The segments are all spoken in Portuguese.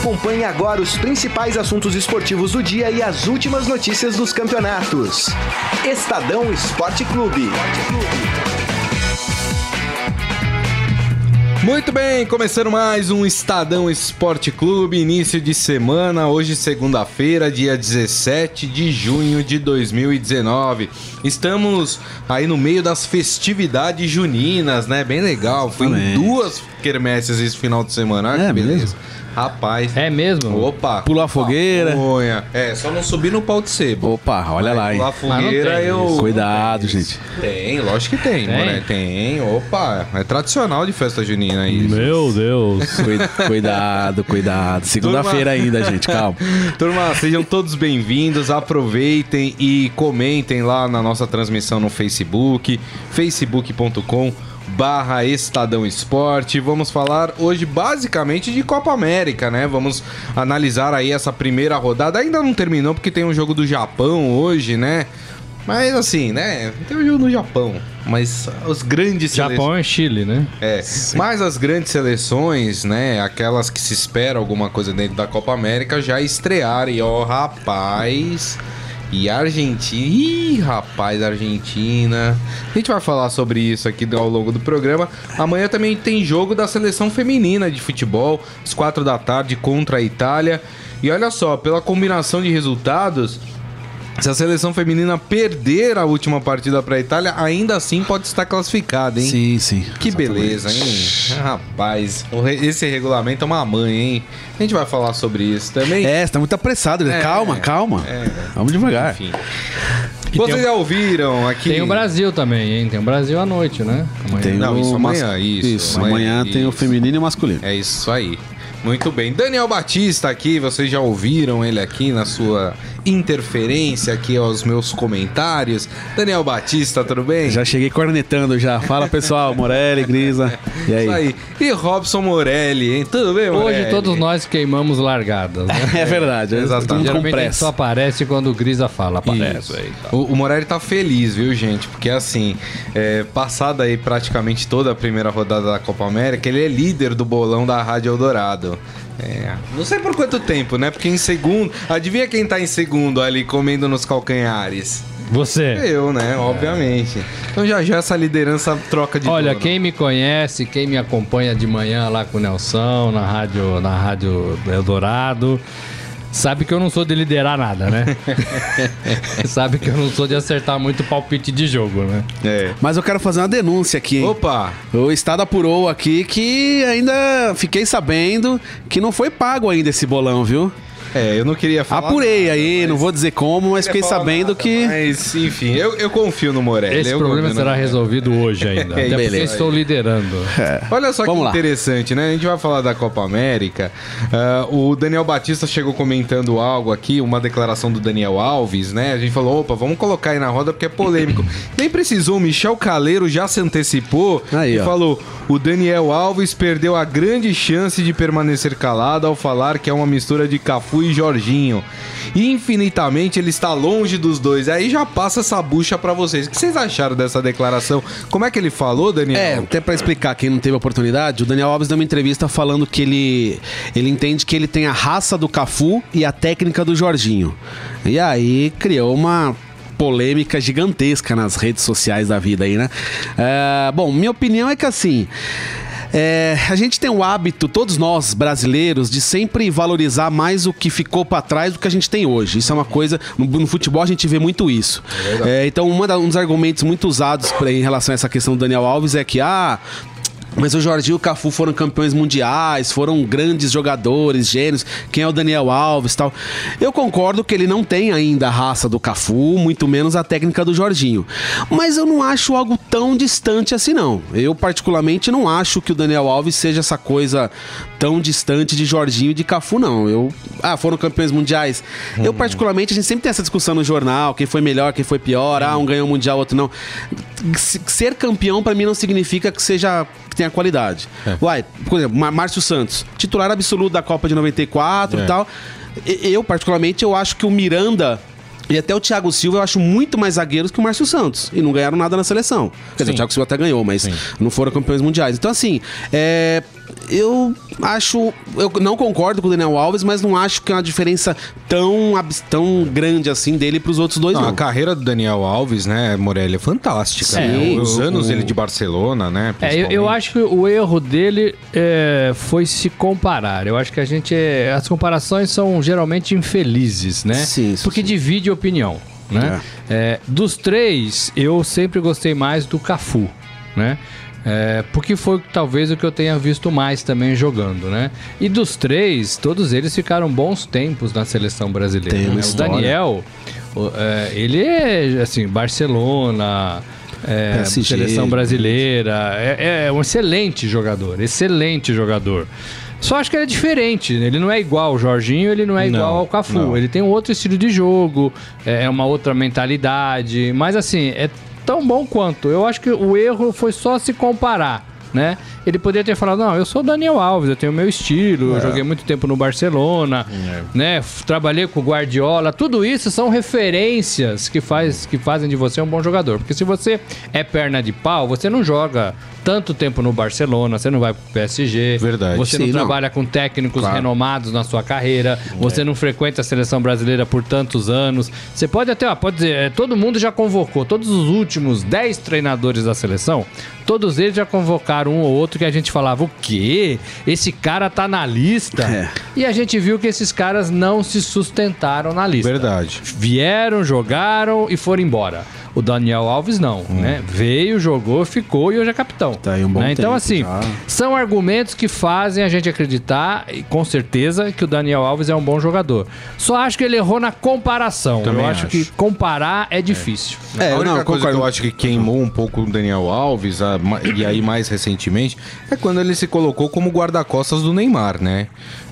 Acompanhe agora os principais assuntos esportivos do dia e as últimas notícias dos campeonatos. Estadão Esporte Clube. Muito bem, começando mais um Estadão Esporte Clube, início de semana, hoje segunda-feira, dia 17 de junho de 2019. Estamos aí no meio das festividades juninas, né? Bem legal, foi em duas quermesses esse final de semana, é, que beleza. Mesmo? Rapaz. É mesmo? Opa. Pular fogueira. É, só não subir no pau de sebo. Opa, olha lá, hein. Pular fogueira eu. Cuidado, gente. Tem, lógico que tem, Tem? né? Tem, opa. É tradicional de festa junina isso. Meu Deus. Cuidado, cuidado. Segunda-feira ainda, gente, calma. Turma, sejam todos bem-vindos. Aproveitem e comentem lá na nossa transmissão no Facebook, facebook.com barra Estadão Esporte. Vamos falar hoje basicamente de Copa América, né? Vamos analisar aí essa primeira rodada. Ainda não terminou porque tem um jogo do Japão hoje, né? Mas assim, né? Tem um jogo no Japão. Mas os grandes Japão é Chile, né? É, mas as grandes seleções, né? Aquelas que se espera alguma coisa dentro da Copa América já estrearam. E ó, rapaz. E Argentina. Ih, rapaz, Argentina. A gente vai falar sobre isso aqui ao longo do programa. Amanhã também tem jogo da seleção feminina de futebol, às quatro da tarde, contra a Itália. E olha só, pela combinação de resultados. Se a seleção feminina perder a última partida para a Itália, ainda assim pode estar classificada, hein? Sim, sim. Que Exatamente. beleza, hein? Rapaz, o esse regulamento é uma mãe, hein? A gente vai falar sobre isso também. É, você tá muito apressado. né? É, calma, calma. Vamos devagar. Enfim. E Vocês o- já ouviram aqui? Tem o Brasil também, hein? Tem o Brasil à noite, né? Amanhã. Tem Não, o isso mas- amanhã, isso, Isso, amanhã, amanhã tem o isso. feminino e o masculino. É isso aí. Muito bem. Daniel Batista aqui, vocês já ouviram ele aqui na sua interferência aqui aos meus comentários. Daniel Batista, tudo bem? Já cheguei cornetando já. Fala, pessoal. Morelli, Grisa. E aí? Isso aí. E Robson Morelli, hein? Tudo bem, Morelli? Hoje todos nós queimamos largadas, né? É verdade. Exatamente. Estamos com Geralmente só aparece quando o Grisa fala. Aparece Isso. aí. tá. O, o Morelli tá feliz, viu, gente? Porque assim, é, passada aí praticamente toda a primeira rodada da Copa América, ele é líder do bolão da Rádio Eldorado. É, não sei por quanto tempo, né? Porque em segundo. Adivinha quem tá em segundo ali comendo nos calcanhares? Você. Eu, né? Obviamente. Então já já essa liderança troca de Olha, dono. quem me conhece, quem me acompanha de manhã lá com o Nelson, na rádio, na rádio Eldorado, sabe que eu não sou de liderar nada, né? sabe que eu não sou de acertar muito palpite de jogo, né? É. Mas eu quero fazer uma denúncia aqui, hein? Opa! O Estado apurou aqui que ainda fiquei sabendo que não foi pago ainda esse bolão, viu? É, eu não queria falar. Apurei nada, aí, mas- não vou dizer como, mas fiquei sabendo nada, que. Mas, enfim, eu, eu confio no Morelli. Esse problema confio será resolvido hoje ainda. É, até porque estou liderando. Olha só Vamos que lá. interessante, né? A gente vai falar da Copa América. Ah, o Daniel Batista chegou comentando algo aqui, uma declaração do Daniel Alves, né? A gente falou, opa, vamos colocar aí na roda porque é polêmico. Nem precisou, o Michel Caleiro já se antecipou Aí, e ó. falou: o Daniel Alves perdeu a grande chance de permanecer calado ao falar que é uma mistura de Cafu e Jorginho. Infinitamente ele está longe dos dois. Aí já passa essa bucha pra vocês. O que vocês acharam dessa declaração? Como é que ele falou, Daniel? É, até pra explicar quem não teve oportunidade, o Daniel Alves deu uma entrevista falando que ele, ele entende que ele tem a raça do Cafu e a técnica do Jorginho. E aí criou uma polêmica gigantesca nas redes sociais da vida aí, né? É, bom, minha opinião é que assim. É, a gente tem o hábito, todos nós brasileiros, de sempre valorizar mais o que ficou pra trás do que a gente tem hoje. Isso é uma coisa. No, no futebol a gente vê muito isso. É, então, uma da- um dos argumentos muito usados pra- em relação a essa questão do Daniel Alves é que, ah. Mas o Jorginho e o Cafu foram campeões mundiais, foram grandes jogadores, gênios. Quem é o Daniel Alves tal? Eu concordo que ele não tem ainda a raça do Cafu, muito menos a técnica do Jorginho. Mas eu não acho algo tão distante assim, não. Eu, particularmente, não acho que o Daniel Alves seja essa coisa tão distante de Jorginho e de Cafu, não. Eu. Ah, foram campeões mundiais. Eu, particularmente, a gente sempre tem essa discussão no jornal: quem foi melhor, quem foi pior, ah, um ganhou o mundial, outro não. Se- Ser campeão, pra mim, não significa que seja. Que tenha qualidade. Uai, por exemplo, Márcio Santos, titular absoluto da Copa de 94 É. e tal. Eu, particularmente, eu acho que o Miranda. E até o Thiago Silva eu acho muito mais zagueiros que o Márcio Santos. E não ganharam nada na seleção. Quer dizer, Sim. o Thiago Silva até ganhou, mas Sim. não foram campeões mundiais. Então, assim, é, eu acho. Eu não concordo com o Daniel Alves, mas não acho que é uma diferença tão, tão grande assim dele pros outros dois, Não, não. a carreira do Daniel Alves, né, Morelli, é fantástica. Sim, né? Os o- anos o- dele de Barcelona, né? É, eu, eu acho que o erro dele é, foi se comparar. Eu acho que a gente. é- as comparações são geralmente infelizes, né? Sim, sim, Porque sim. divide opinião, né? É, dos três, eu sempre gostei mais do Cafu, né? É, porque foi talvez o que eu tenha visto mais também jogando, né? E dos três, todos eles ficaram bons tempos na seleção brasileira. Tem né? O. Daniel, o- é, ele é assim, Barcelona, é, PSG, seleção brasileira, é, é um excelente jogador, excelente jogador. Só acho que ele é diferente, ele não é igual ao Jorginho, ele não é igual Não, ao Cafu. não. Ele tem um outro estilo de jogo, é uma outra mentalidade, mas assim, é tão bom quanto. Eu acho que o erro foi só se comparar, né? Ele poderia ter falado, não, eu sou o Daniel Alves, eu tenho o meu estilo, É. eu joguei muito tempo no Barcelona, né? F- Trabalhei com o Guardiola, tudo isso são referências que, faz, que fazem de você um bom jogador. Porque se você é perna de pau, você não joga tanto tempo no Barcelona, você não vai pro PSG, Verdade. você Sim, não, não. trabalha com técnicos Claro. renomados na sua carreira, você não frequenta a seleção brasileira por tantos anos. Você pode até, ó, pode dizer, é, todo mundo já convocou, todos os últimos 10 treinadores da seleção, todos eles já convocaram um ou outro que a gente falava, o quê? Esse cara tá na lista? É. E a gente viu que esses caras não se sustentaram na lista. Verdade. Vieram, jogaram e foram embora. O Daniel Alves não, né? Veio, jogou, ficou e hoje é capitão. Hum. Tá aí um bom né? Então, tempo assim, já. são argumentos que fazem a gente acreditar, e com certeza, que o Daniel Alves é um bom jogador. Só acho que ele errou na comparação. Também eu acho, acho. que comparar é difícil. É, a única não, coisa concordo. que eu acho que queimou um pouco o Daniel Alves, a- e aí mais recentemente, é quando ele se colocou como guarda-costas do Neymar, né?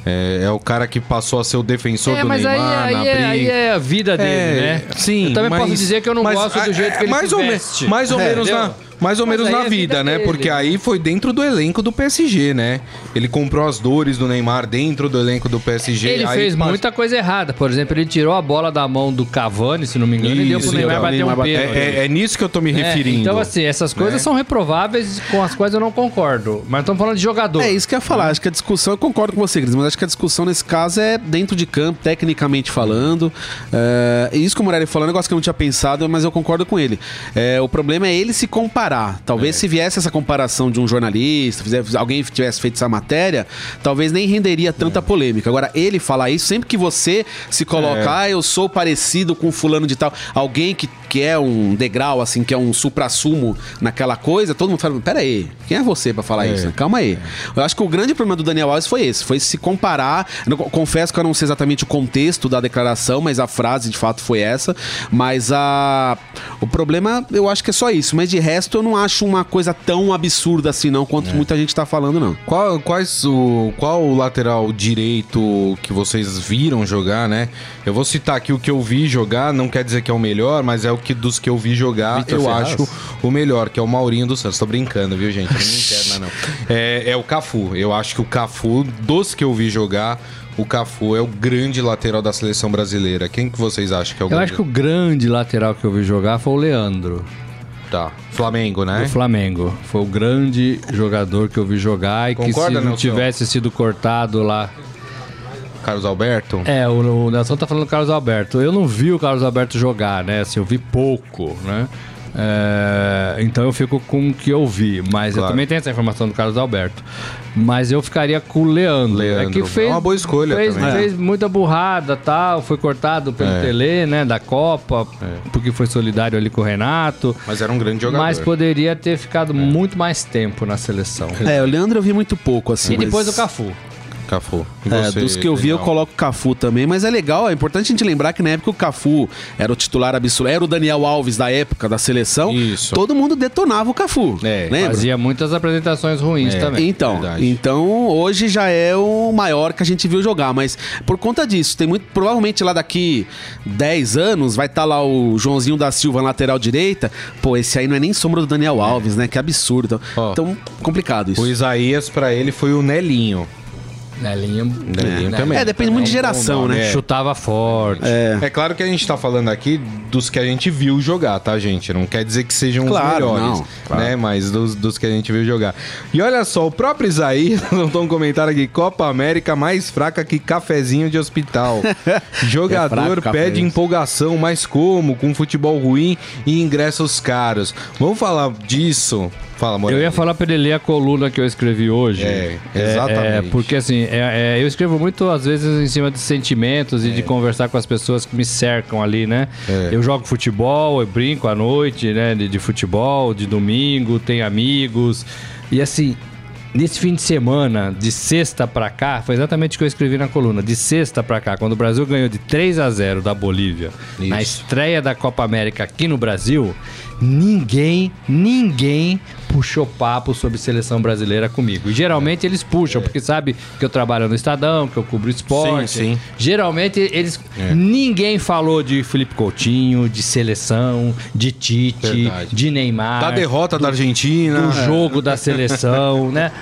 É, é o cara que passou a ser o defensor É, do mas aí, Neymar aí, na é, briga. aí é a vida dele, É, né? Sim, Eu também mas- posso dizer que eu não gosto do é, jeito que ele mais se ou veste. Mais ou É, menos na, mais ou Mas menos na é vida vida, né? dele. Porque aí foi dentro do elenco do PSG, né? Ele comprou as dores do Neymar dentro do elenco do PSG. Ele aí fez muita coisa errada. Por exemplo, ele tirou a bola da mão do Cavani, se não me engano, e deu pro Isso, Neymar então, bater Neymar um pênalti. É, é- é nisso que eu tô me É, referindo. então, assim, essas coisas né? são reprováveis com as quais eu não concordo. Mas estamos falando de jogador. É isso que eu ia falar. Acho que a discussão, eu concordo com você, Cris, mas acho que a discussão nesse caso é dentro de campo, tecnicamente falando. É, e isso que o Morelli falou é um negócio que eu não tinha pensado, mas eu concordo com ele. É, o problema é ele se comparar. Talvez se viesse essa comparação de um jornalista, fizesse, alguém tivesse feito essa matéria, talvez nem renderia tanta polêmica. Agora, ele falar isso, sempre que você se colocar, ah, eu sou parecido com fulano de tal, alguém que, que é um degrau, assim, que é um supra-sumo naquela coisa, todo mundo fala, pera aí, quem é você pra falar isso? Calma aí. Eu acho que o grande problema do Daniel Alves foi esse, foi se comparar, eu confesso que eu não sei exatamente o contexto da declaração, mas a frase de fato foi essa, mas a o problema eu acho que é só isso, mas de resto eu não acho uma coisa tão absurda assim não, quanto muita gente tá falando não. Qual, quais o, qual o lateral direito que vocês viram jogar, né? Eu vou citar aqui o que eu vi jogar, não quer dizer que é o melhor, mas é o que dos que eu vi jogar, Vitor eu Ferraz? acho o melhor, que é o Maurinho dos Santos. Tô brincando, viu, gente? Não me interna, não. É, é o Cafu. Eu acho que o Cafu, dos que eu vi jogar, o Cafu é o grande lateral da seleção brasileira. Quem que vocês acham que é o Eu grande? acho que o grande lateral que eu vi jogar foi o Leandro, Tá. Flamengo, né? do Flamengo. Foi o grande jogador que eu vi jogar e que Concorda, se não Nelson? tivesse sido cortado lá. Carlos Alberto? É, o, o Nelson tá falando do Carlos Alberto. Eu não vi o Carlos Alberto jogar, né? Assim, eu vi pouco, né? É, então eu fico com o que eu vi, mas eu Claro. também tenho essa informação do Carlos Alberto. Mas eu ficaria com o Leandro. Leandro. É que fez, É uma boa escolha fez, também. fez muita burrada tal, foi cortado pelo É. Tele, né? Da Copa, porque foi solidário ali com o Renato. Mas era um grande jogador. Mas poderia ter ficado muito mais tempo na seleção. É, o Leandro eu vi muito pouco assim, E depois mas- o Cafu. Cafu. É, você, dos que eu vi, eu Daniel? coloco o Cafu também, mas é legal, é importante a gente lembrar que na época o Cafu era o titular absoluto, era o Daniel Alves da época da seleção. Isso. Todo mundo detonava o Cafu. É, lembra? Fazia muitas apresentações ruins É. também. Então, Verdade. então hoje já é o maior que a gente viu jogar, mas por conta disso, tem muito provavelmente lá daqui 10 anos vai estar lá o Joãozinho da Silva na lateral direita. Pô, esse aí não é nem sombra do Daniel Alves, né? Que absurdo. Ó. Então, complicado isso. O Isaías, pra ele, foi o Nelinho. Nelinho, Nelinho também. É, depende muito de geração, bom nome, né? é. chutava forte. É claro que a gente tá falando aqui dos que a gente viu jogar, tá, gente? Não quer dizer que sejam Claro, os melhores, não, claro. né? Mas dos, dos que a gente viu jogar. E olha só, o próprio Isaías botou um comentário aqui: Copa América mais fraca que cafezinho de hospital. Jogador É fraco, pede empolgação, mas como? Com futebol ruim e ingressos caros. Vamos falar disso? Fala, Eu ia falar pra ele ler a coluna que eu escrevi hoje. É, exatamente. porque assim, é- é, eu escrevo muito, às vezes, em cima de sentimentos e de conversar com as pessoas que me cercam ali, né? É. Eu jogo futebol, eu brinco à noite, né? De, de futebol, de domingo, tenho amigos. E assim, nesse fim de semana, de sexta pra cá, foi exatamente o que eu escrevi na coluna. De sexta pra cá, quando o Brasil ganhou de 3 a 0 da Bolívia, na Isso. estreia da Copa América aqui no Brasil, ninguém, ninguém puxou papo sobre seleção brasileira comigo. E geralmente eles puxam, porque sabe que eu trabalho no Estadão, que eu cubro esporte. Sim, sim. Geralmente eles. É. Ninguém falou de Felipe Coutinho, de seleção, de Tite, Verdade. de Neymar. Da derrota da Argentina. do jogo da seleção, né?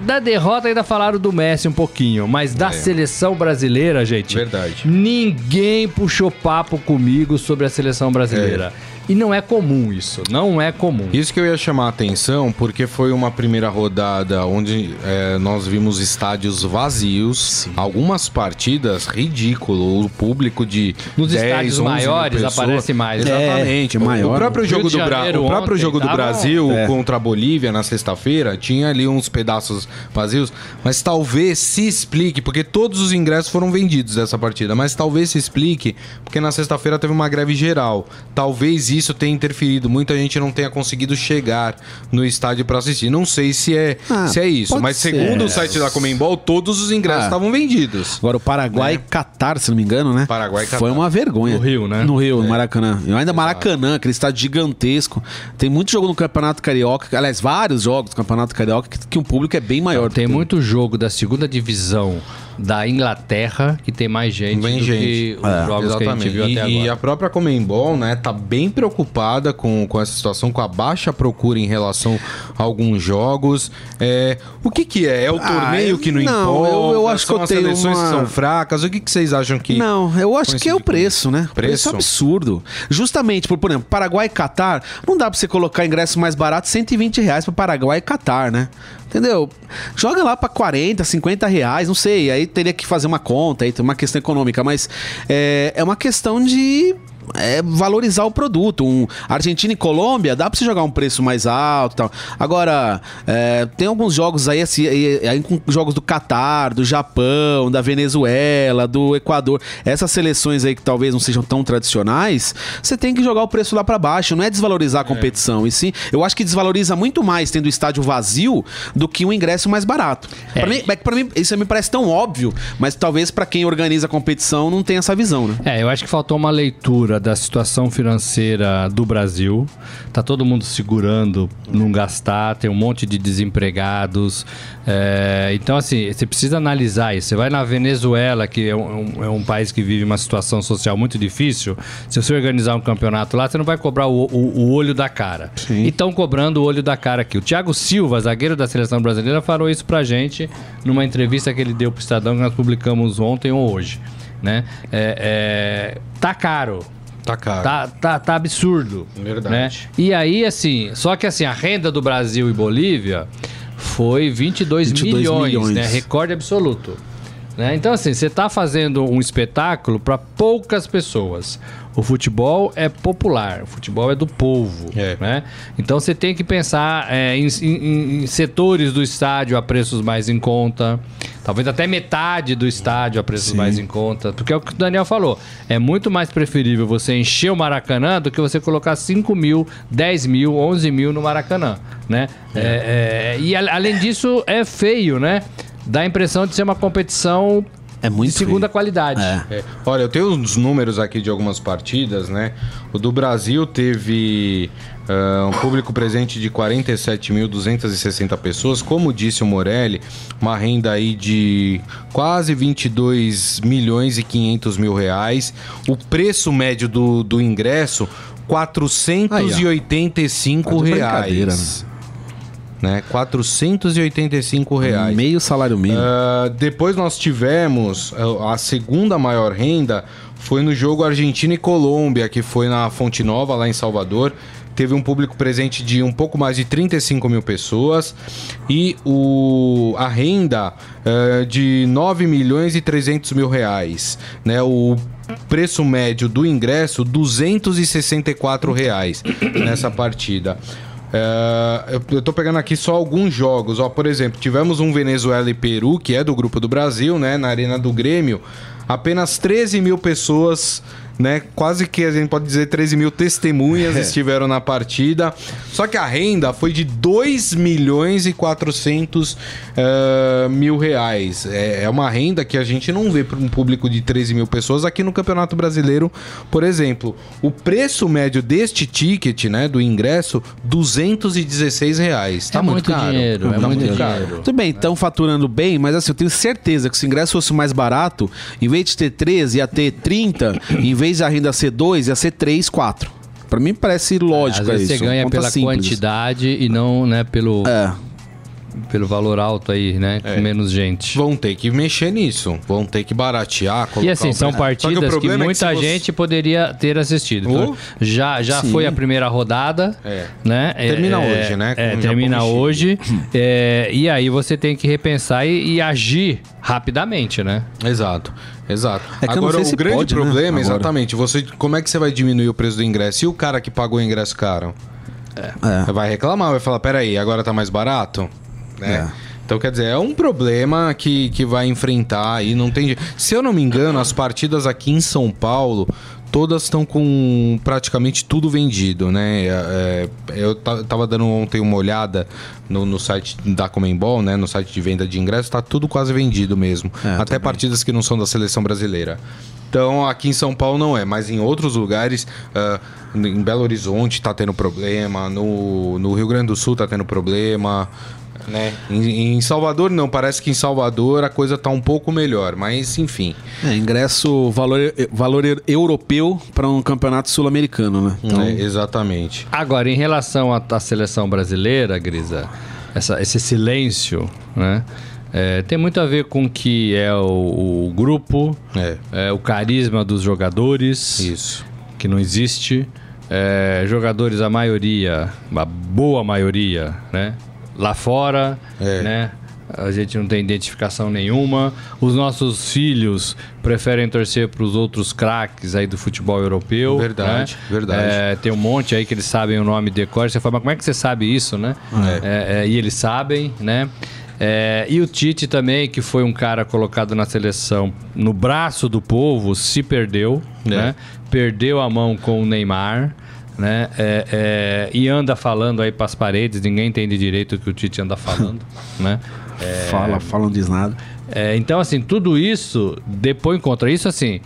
Da derrota ainda falaram do Messi um pouquinho, mas da É. seleção brasileira, gente. Verdade. Ninguém puxou papo comigo sobre a seleção brasileira. E não é comum isso, não é comum. Isso que eu ia chamar a atenção, porque foi uma primeira rodada onde é, nós vimos estádios vazios, algumas partidas ridículo, o público de Nos 10, estádios 11 mil maiores aparece mais, né? Exatamente. É, O- maior. o próprio Rio jogo do, Bra o próprio jogo do Brasil É. contra a Bolívia na sexta-feira tinha ali uns pedaços vazios, mas talvez se explique, porque todos os ingressos foram vendidos dessa partida, mas talvez se explique porque na sexta-feira teve uma greve geral. Talvez isso tenha interferido, muita gente não tenha conseguido chegar no estádio para assistir. Não sei se é, Ah, se é isso, mas ser. segundo o site da Comembol, todos os ingressos Ah. estavam vendidos. Agora o Paraguai e Catar, se não me engano, né? Né? Paraguai e Foi Catar. uma vergonha. No Rio, né? No Rio, no Maracanã. E ainda Maracanã, aquele estádio gigantesco. Tem muito jogo no Campeonato Carioca, aliás, vários jogos do Campeonato Carioca que, que o público é bem maior. Tem do que- muito jogo da segunda divisão da Inglaterra que tem mais gente Vem do gente. que os É, jogos que a gente viu e, até e agora. a própria Comembol, né, tá bem preocupada com, com essa situação, com a baixa procura em relação a alguns jogos. É, o que que é? É o Ah, torneio que não, não, importa? eu- eu acho São que eu as tenho seleções uma- que são fracas? O que que vocês acham que... Não, eu acho que é o com preço, né? O preço Preço? é absurdo. Justamente, por, por exemplo, Paraguai e Catar, não dá pra você colocar ingresso mais barato 120 reais pra Paraguai e Catar, né? Entendeu? Joga lá pra 40, 50 reais, não sei. Aí teria que fazer uma conta, aí tem uma questão econômica, mas é, é uma questão de é, valorizar o produto. Um Argentina e Colômbia, dá pra você jogar um preço mais alto tal. Agora, é, tem alguns jogos aí, assim, aí, com jogos do Catar, do Japão, da Venezuela, do Equador. Essas seleções aí que talvez não sejam tão tradicionais, você tem que jogar o preço lá pra baixo. Não é desvalorizar a competição. E sim, eu acho que desvaloriza muito mais tendo o estádio vazio do que um ingresso mais barato. É. Pra, mim, é pra mim, isso me parece tão óbvio, mas talvez pra quem organiza a competição não tenha essa visão, né? É, eu acho que faltou uma leitura da situação financeira do Brasil. Tá todo mundo segurando, não gastar, tem um monte de desempregados. É, então, assim, você precisa analisar isso. Você vai na Venezuela, que é um, é um país que vive uma situação social muito difícil. Se você organizar um campeonato lá, você não vai cobrar o, o- o olho da cara. Sim. E estão cobrando o olho da cara aqui. O Thiago Silva, zagueiro da seleção brasileira, falou isso pra gente numa entrevista que ele deu pro Estadão que nós publicamos ontem ou hoje. Né? É, é, tá caro. Tá caro. Tá, tá, tá absurdo. Verdade. Né? E aí, assim, só que assim, a renda do Brasil e Bolívia foi 22, 22 milhões, milhões. né? Recorde absoluto. Né? Então, assim, você tá fazendo um espetáculo para poucas pessoas. O futebol é popular, o futebol é do povo. É. Né? Então você tem que pensar é, em, em- em setores do estádio a preços mais em conta. Talvez até metade do estádio a preços mais em conta. Porque é o que o Daniel falou. É muito mais preferível você encher o Maracanã do que você colocar 5 mil, 10 mil, 11 mil no Maracanã. Né? É, é, e a- além disso, é feio, né? Dá a impressão de ser uma competição É muito de segunda feio. qualidade. É. É. Olha, eu tenho uns números aqui de algumas partidas, né? O do Brasil teve ah, um público presente de 47.260 pessoas. Como disse o Morelli, uma renda aí de quase 22 milhões e 500 mil reais. O preço médio do, do ingresso, 485 Tá de brincadeira, reais. né? 485 reais. Meio salário mínimo. Ah, depois nós tivemos ah, a segunda maior renda foi no jogo Argentina e Colômbia, que foi na Fonte Nova, lá em Salvador. Teve um público presente de um pouco mais de 35 mil pessoas e o, a renda ah, de 9 milhões e 300 mil reais. Né? O preço médio do ingresso, 264 reais nessa partida. É, eu, tô pegando aqui só alguns jogos. Ó, por exemplo, tivemos um Venezuela e Peru, que é do grupo do Brasil, né? Na Arena do Grêmio. Apenas 13 mil pessoas, né? Quase que a gente pode dizer 13 mil testemunhas estiveram na partida. Só que a renda foi de 2 milhões e 400 eh, mil reais. É, é uma renda que a gente não vê para um público de 13 mil pessoas aqui no Campeonato Brasileiro, por exemplo. O preço médio deste ticket, né? Do ingresso, 216 reais. Tá É muito, muito caro. dinheiro, é Tá muito caro. dinheiro. Tudo bem, estão faturando bem, mas assim, eu tenho certeza que se o ingresso fosse mais barato, em vez de ter 13, ia ter 30, em vez de a renda ser 2, ia ser 3, 4. Pra mim parece lógico Às vezes isso. você ganha pela simples. quantidade e não né, pelo, É. pelo valor alto aí, né? Com menos gente. Vão ter que mexer nisso. Vão ter que baratear, colocar E assim, o são que partidas que, é muita se você- gente poderia ter assistido. Então, Oh. já já Sim. foi a primeira rodada, É. né? Termina hoje, né, É, com o termina hoje. é, e aí você tem que repensar e, e agir rapidamente, né? Exato, exato. É Agora, o grande pode, né, problema, agora. exatamente, você, como é que você vai diminuir o preço do ingresso? E o cara que pagou o ingresso caro? É. Vai reclamar, vai falar, peraí, agora tá mais barato? Né? É. Então, quer dizer, é um problema que, que vai enfrentar e não tem... Se eu não me engano, as partidas aqui em São Paulo... Todas estão com praticamente tudo vendido, né? É, eu ta- tava dando ontem uma olhada no, no site da Comembol, né? No site de venda de ingressos, tá tudo quase vendido mesmo. É, Até partidas que não são da seleção brasileira. Então, aqui em São Paulo não é, mas em outros lugares, ah, em Belo Horizonte tá tendo problema, no, no Rio Grande do Sul tá tendo problema, né? Em, em Salvador não, parece que em Salvador a coisa tá um pouco melhor, mas enfim. É, ingresso valor, valor eu- europeu para um campeonato sul-americano, né? Então, né? Exatamente. Agora, em relação à, à seleção brasileira, Grisa, essa- esse silêncio, né? é, tem muito a ver com o que é o, o grupo, É. é, o carisma dos jogadores, Isso. que não existe. É, jogadores, a maioria, a boa maioria, né? Lá fora, É. né? A gente não tem identificação nenhuma. Os nossos filhos preferem torcer para os outros craques aí do futebol europeu. Verdade, né? verdade. É, tem um monte aí que eles sabem o nome de cor. Você fala, mas como é que você sabe isso, né? É, é, e eles sabem, né? É, e o Tite também, que foi um cara colocado na seleção no braço do povo, se perdeu, É. né? Perdeu a mão com o Neymar, né? É, é, e anda falando aí para as paredes, ninguém entende direito o que o Tite anda falando, né? Fala, fala, não diz nada. É, então, assim, tudo isso depõe contra. Isso, assim,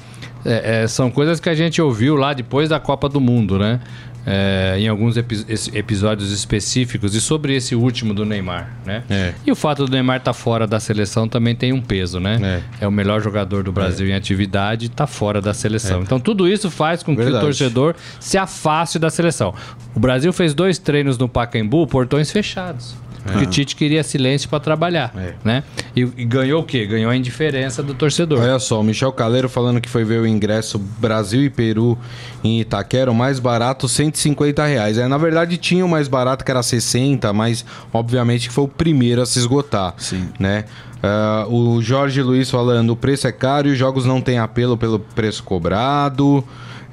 é, é, são coisas que a gente ouviu lá depois da Copa do Mundo, né? É, em alguns epi- episódios específicos e sobre esse último do Neymar, né? É. E o fato do Neymar estar fora da seleção também tem um peso, né? É, o melhor jogador do Brasil em atividade e está fora da seleção. Então tudo isso faz com que Verdade. o torcedor se afaste da seleção. O Brasil fez dois treinos no Pacaembu, portões fechados. Porque o Tite queria silêncio para trabalhar, É. né? E, e ganhou o quê? Ganhou a indiferença do torcedor. Olha só, o Michel Caleiro falando que foi ver o ingresso Brasil e Peru em Itaquera, o mais barato, 150 reais. É, na verdade, tinha o mais barato que era 60, mas obviamente que foi o primeiro a se esgotar. Sim. Né? Ah, o Jorge Luiz falando, o preço é caro e os jogos não têm apelo pelo preço cobrado.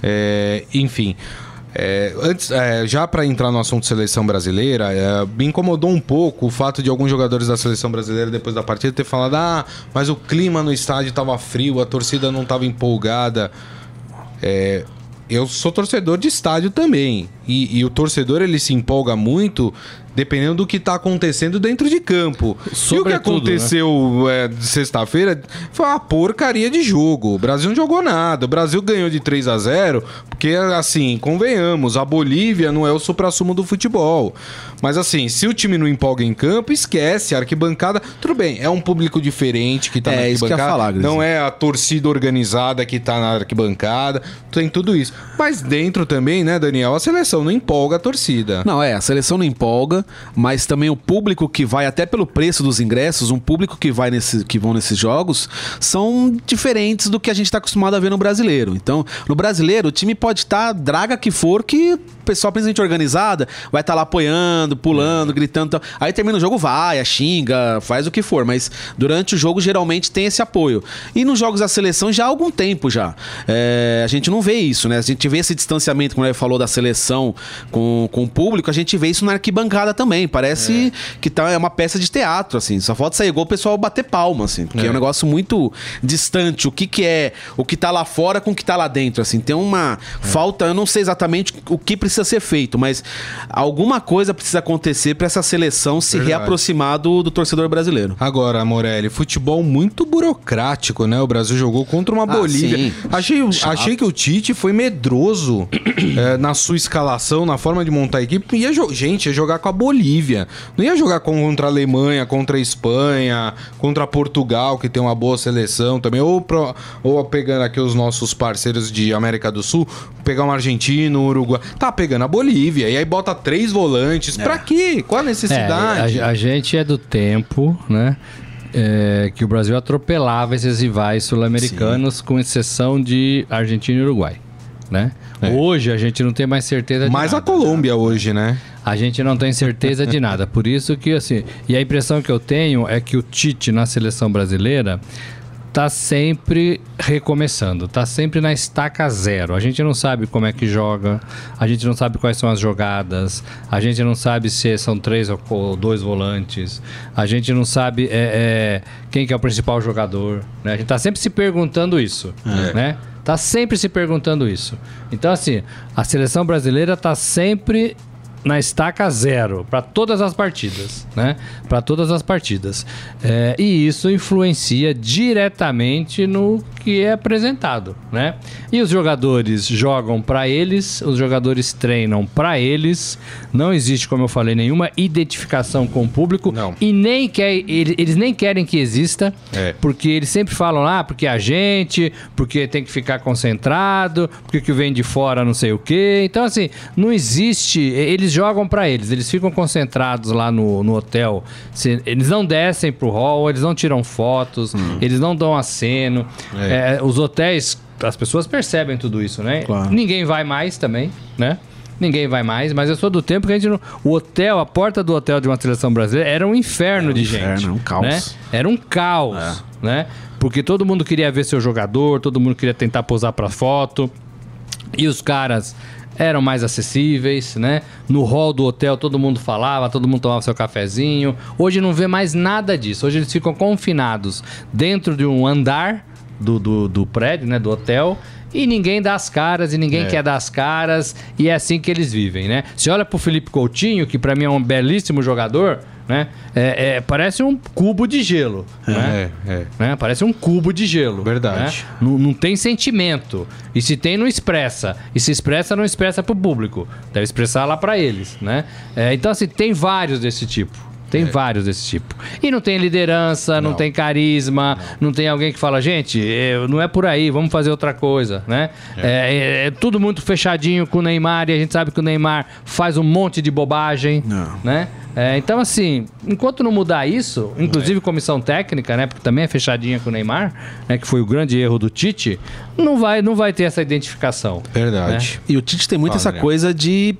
É, enfim. É, antes, é, já para entrar no assunto seleção brasileira, é, me incomodou um pouco o fato de alguns jogadores da seleção brasileira depois da partida ter falado: ah, mas o clima no estádio estava frio, a torcida não estava empolgada. É, eu sou torcedor de estádio também. E, e o torcedor ele se empolga muito dependendo do que está acontecendo dentro de campo. e o que Sobretudo, aconteceu é, de sexta-feira foi uma porcaria de jogo. O Brasil não jogou nada. O Brasil ganhou de 3 a 0 porque, assim, convenhamos, a Bolívia não é o supra-sumo do futebol. Mas, assim, se o time não empolga em campo, esquece. A arquibancada, tudo bem, é um público diferente que tá É, na isso que arquibancada. falar, Gris. não é a torcida organizada que tá na arquibancada. Tem tudo isso. Mas dentro também, né, Daniel? A seleção não empolga a torcida. Não, é, a seleção não empolga, mas também o público que vai, até pelo preço dos ingressos, um público que vai nesse, que vão nesses jogos, são diferentes do que a gente está acostumado a ver no brasileiro. Então, no brasileiro, o time pode estar tá, draga que for, que pessoal, principalmente organizada, vai estar tá lá apoiando, pulando, gritando. Tal. Aí termina o jogo, vai, xinga, faz o que for, mas durante o jogo geralmente tem esse apoio. E nos jogos da seleção já há algum tempo já. É, a gente não vê isso, né? A gente vê esse distanciamento, como ele falou, da seleção com, com o público, a gente vê isso na arquibancada também. Parece é. que tá, é uma peça de teatro, assim. Só falta sair gol o pessoal bater palma, assim. Porque é. é, um negócio muito distante. O que, que é o que tá lá fora com o que tá lá dentro, assim. Tem uma é. falta, eu não sei exatamente o que precisa ser feito, mas alguma coisa precisa acontecer para essa seleção se Verdade. reaproximar do, do torcedor brasileiro. Agora, Morelli, futebol muito burocrático, né? O Brasil jogou contra uma ah, Bolívia. Sim. Achei, achei que o Tite foi medroso é, na sua escalação, na forma de montar a equipe. Ia gente, ia jogar com a Bolívia. Não ia jogar contra a Alemanha, contra a Espanha, contra Portugal, que tem uma boa seleção também. Ou, pro, ou pegando aqui os nossos parceiros de América do Sul, pegar um argentino, um Uruguai. Tá pegando a Bolívia. E aí bota três volantes. É. Pra quê? Qual a necessidade? É, a, a gente é do tempo, né? É, que o Brasil atropelava esses rivais sul-americanos, com exceção de Argentina e Uruguai. Né? É. Hoje a gente não tem mais certeza de mais nada. A Colômbia hoje, né? A gente não tem certeza de nada. Por isso que, assim. E a impressão que eu tenho é que o Tite na seleção brasileira tá sempre recomeçando, tá sempre na estaca zero. A gente não sabe como é que joga, a gente não sabe quais são as jogadas, a gente não sabe se são três ou dois volantes, a gente não sabe é, é, quem que é o principal jogador, né? A gente tá sempre se perguntando isso, é. né? Tá sempre se perguntando isso. Então, assim, a seleção brasileira tá sempre na estaca zero para todas as partidas, né? Para todas as partidas. É, e isso influencia diretamente no que é apresentado, né? E os jogadores jogam para eles, os jogadores treinam para eles. Não existe, como eu falei, nenhuma identificação com o público não. e nem quer, eles nem querem que exista, é. porque eles sempre falam ah, porque a gente, porque tem que ficar concentrado, porque que vem de fora não sei o quê. Então assim, não existe, eles jogam para eles, eles ficam concentrados lá no, no hotel. Eles não descem pro hall, eles não tiram fotos, hum. eles não dão aceno. É. É, os hotéis, as pessoas percebem tudo isso, né? Claro. Ninguém vai mais também, né? Ninguém vai mais, mas eu sou do tempo que a gente não... O hotel, a porta do hotel de uma seleção brasileira era um inferno era um de inferno, gente. Um caos. Né? Era um caos, é. né? Porque todo mundo queria ver seu jogador, todo mundo queria tentar posar para foto. E os caras eram mais acessíveis, né? No hall do hotel todo mundo falava, todo mundo tomava seu cafezinho. Hoje não vê mais nada disso. Hoje eles ficam confinados dentro de um andar do, do, do prédio, né? Do hotel. E ninguém dá as caras, e ninguém é. quer dar as caras, e é assim que eles vivem, né? Você olha pro Felipe Coutinho, que para mim é um belíssimo jogador, né? É, é, parece um cubo de gelo. É, né? É, né? Parece um cubo de gelo. Verdade. Né? Não, não, tem sentimento. E se tem, não expressa. E se expressa, não expressa pro público. Deve expressar lá para eles, né? É, então, assim, tem vários desse tipo. Tem é. vários desse tipo. E não tem liderança, não, não tem carisma, não. não. tem alguém que fala, gente, não é por aí, vamos fazer outra coisa, né? É. É, é. é, tudo muito fechadinho com o Neymar e a gente sabe que o Neymar faz um monte de bobagem, não. né? É, então, assim, enquanto não mudar isso, inclusive comissão técnica, né? Porque também é fechadinha com o Neymar, né? Que foi o grande erro do Tite, não vai, não vai ter essa identificação. Verdade. Né? E o Tite tem muito Fala, essa né? coisa de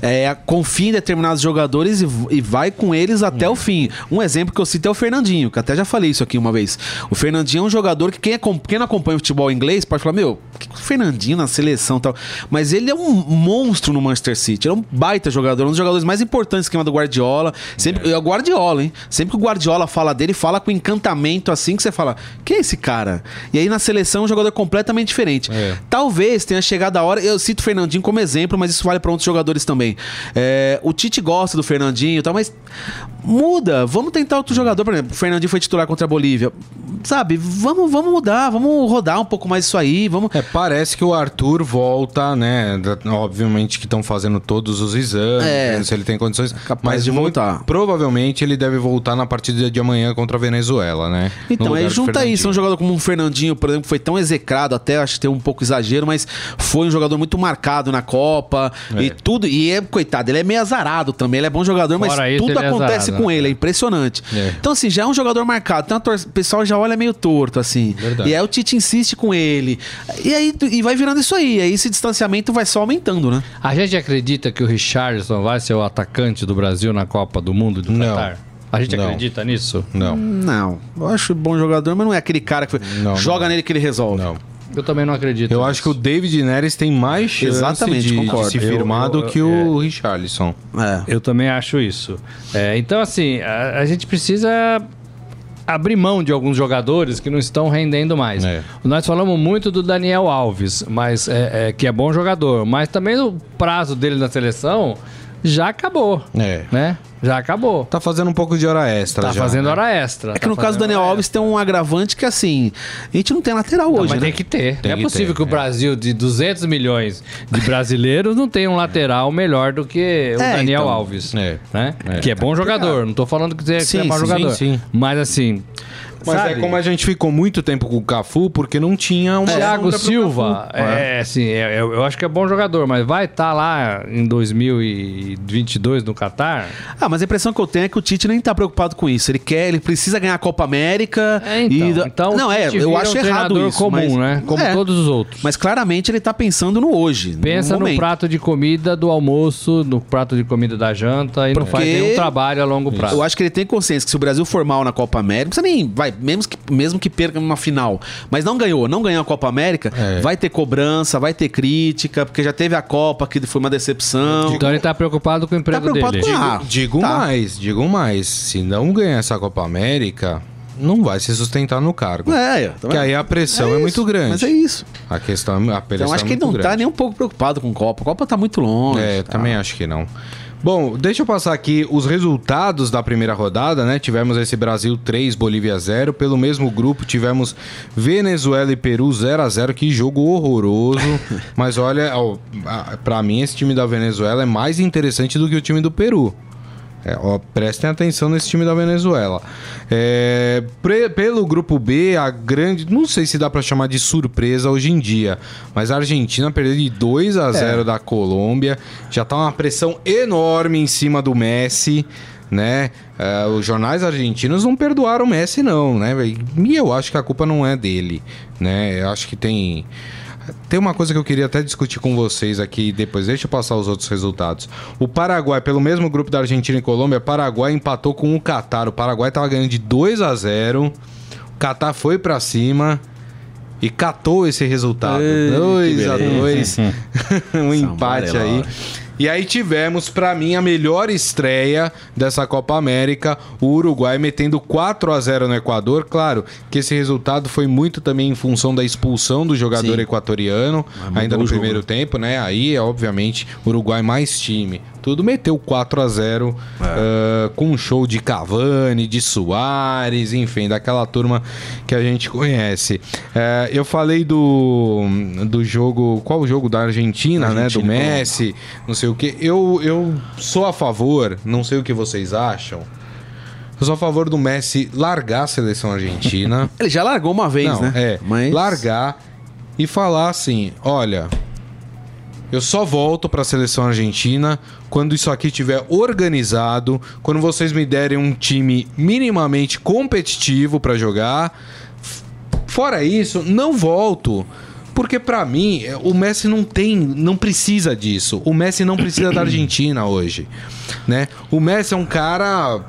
é, confia em determinados jogadores e, e vai com eles até hum. o fim. Um exemplo que eu cito é o Fernandinho, que até já falei isso aqui uma vez. O Fernandinho é um jogador que quem, é, quem não acompanha o futebol inglês pode falar, meu, que o Fernandinho na seleção e tal. Mas ele é um monstro no Manchester City. Ele é um baita jogador, um dos jogadores mais importantes esquema do Guardiola Guardiola. Sempre, é. é o Guardiola, hein? Sempre que o Guardiola fala dele, fala com encantamento assim que você fala: quem é esse cara? E aí na seleção é um jogador completamente diferente. É. Talvez tenha chegado a hora. Eu cito o Fernandinho como exemplo, mas isso vale para outros jogadores também. É, o Tite gosta do Fernandinho e tal, mas muda. Vamos tentar outro jogador. Por exemplo, o Fernandinho foi titular contra a Bolívia sabe, vamos, vamos mudar, vamos rodar um pouco mais isso aí, vamos... É, parece que o Arthur volta, né? Obviamente que estão fazendo todos os exames, É. se ele tem condições. capaz mas de muito- voltar. provavelmente ele deve voltar na partida de amanhã contra a Venezuela, né? Então, aí junta isso, um Fernandinho. jogador como um Fernandinho, por exemplo, que foi tão execrado, até acho que tem um pouco exagero, mas foi um jogador muito marcado na Copa É. e tudo. E é, coitado, ele é meio azarado também, ele é bom jogador, mas Fora isso, tudo é acontece com ele, é impressionante. É. Então, assim, já é um jogador marcado, então o pessoal já olha meio torto, assim. Verdade. E aí o Tite insiste com ele. E aí e vai virando isso aí, aí esse distanciamento vai só aumentando, né? A gente acredita que o Richardson vai ser o atacante do Brasil na Copa do Mundo do Não. Qatar? A gente Não. acredita nisso? Não, Não, eu acho bom jogador, mas não é aquele cara que Não, joga não. nele que ele resolve. não. Eu também não acredito. Eu nisso. acho que o David Neres tem mais chance Exatamente, de, de concordo. se Eu- firmar eu- do que o Richarlison. É. Eu também acho isso. É, então, assim, a, a gente precisa abrir mão de alguns jogadores que não estão rendendo mais. É. Nós falamos muito do Daniel Alves, mas é, é, que é bom jogador, mas também o prazo dele na seleção já acabou, É. né? Já acabou. Tá fazendo um pouco de hora extra Tá já, fazendo né? hora extra. É que no caso do Daniel Alves tem um agravante que, assim, a gente não tem lateral hoje, mas né? tem que ter. Tem não é possível ter, que o é. Brasil, de 200 milhões de brasileiros, não tenha um lateral melhor do que o É, Daniel então. Alves. É. Né? É. Que é bom jogador. Não tô falando que é, que Sim, é mau jogador. sim, sim. Mas assim. Mas sabe? é como a gente ficou muito tempo com o Cafu porque não tinha um Thiago Silva, é, assim, é- eu, eu acho que é bom jogador, mas vai estar lá em 2022 no Catar? Ah, mas a impressão que eu tenho é que o Tite nem tá preocupado com isso. Ele quer, ele precisa ganhar a Copa América. É, então. e... então não, é, eu acho um errado isso. comum, mas- né? Como É, todos os outros. Mas claramente ele tá pensando no hoje. Pensa no, momento. prato de comida do almoço, no prato de comida da janta e não Porque- faz nenhum trabalho a longo prazo. Eu acho que ele tem consciência que se o Brasil for mal na Copa América, não precisa nem, vai, mesmo que, mesmo que perca numa final, mas não ganhou, não ganhou a Copa América, É. vai ter cobrança, vai ter crítica, porque já teve a Copa que foi uma decepção. Então ele tá preocupado com o emprego preocupado dele. com Ah, digo tá. mais, digo mais. Se não ganhar essa Copa América, não vai se sustentar no cargo. É, Porque aí a pressão é, isso, muito grande. Mas é isso. A questão, a pressão Então acho é que ele não tá grande. nem um pouco preocupado com a Copa. A Copa tá muito longe. É, eu tá? também acho que não. Bom, deixa eu passar aqui os resultados da primeira rodada, né? Tivemos esse Brasil 3, Bolívia 0. Pelo mesmo grupo, tivemos Venezuela e Peru 0 a 0 Que jogo horroroso. Mas olha, ó, a- pra mim, esse time da Venezuela é mais interessante do que o time do Peru. É, ó, prestem atenção nesse time da Venezuela. É, pre- pelo grupo B, a grande. Não sei se dá pra chamar de surpresa hoje em dia, mas a Argentina perdeu de 2 a 0 da Colômbia. Já tá uma pressão enorme em cima do Messi. Né? É, os jornais argentinos não perdoaram o Messi, não, né? E eu acho que a culpa não é dele, né? Eu acho que tem. Tem uma coisa que eu queria até discutir com vocês aqui depois, deixa eu passar os outros resultados. O Paraguai, pelo mesmo grupo da Argentina e Colômbia, Paraguai empatou com o Catar. O Paraguai tava ganhando de 2 a 0. O Catar foi pra cima e catou esse resultado. Ei, 2 que a beleza. 2. um empate aí. E aí tivemos, pra mim, a melhor estreia dessa Copa América, o Uruguai metendo 4 a 0 no Equador. Claro que esse resultado foi muito também em função da expulsão do jogador Sim. equatoriano, ainda no primeiro tempo, né? Aí, obviamente, Uruguai mais time. Tudo meteu 4 a 0 ah, com um show de Cavani, de Soares, enfim, daquela turma que a gente conhece. Eh, eu falei do, do jogo. Qual o jogo da Argentina, né? Do Argentina e Colômbia. Messi, não sei o que. Eu, eu sou a favor, não sei o que vocês acham. Eu sou a favor do Messi largar a seleção argentina. Ele já largou uma vez, Não, né? É, Mas... largar e falar assim: olha, eu só volto para a seleção argentina quando isso aqui estiver organizado, quando vocês me derem um time minimamente competitivo para jogar. Fora isso, não volto. Porque pra mim, é, o Messi não tem, não precisa disso. O Messi não precisa da Argentina hoje, né? O Messi é um cara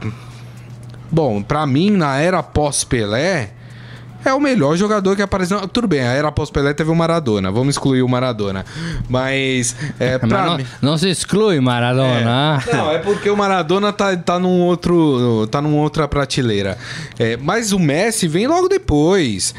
Bom, pra mim, na era pós-Pelé, é o melhor jogador que apareceu. Tudo bem, a era pós-Pelé teve o Maradona. Vamos excluir o Maradona. Mas, é, Mas não, mim... não se exclui Maradona. Não, é porque o Maradona tá, tá num outro. tá numa outra prateleira. É, mas o Messi vem logo depois.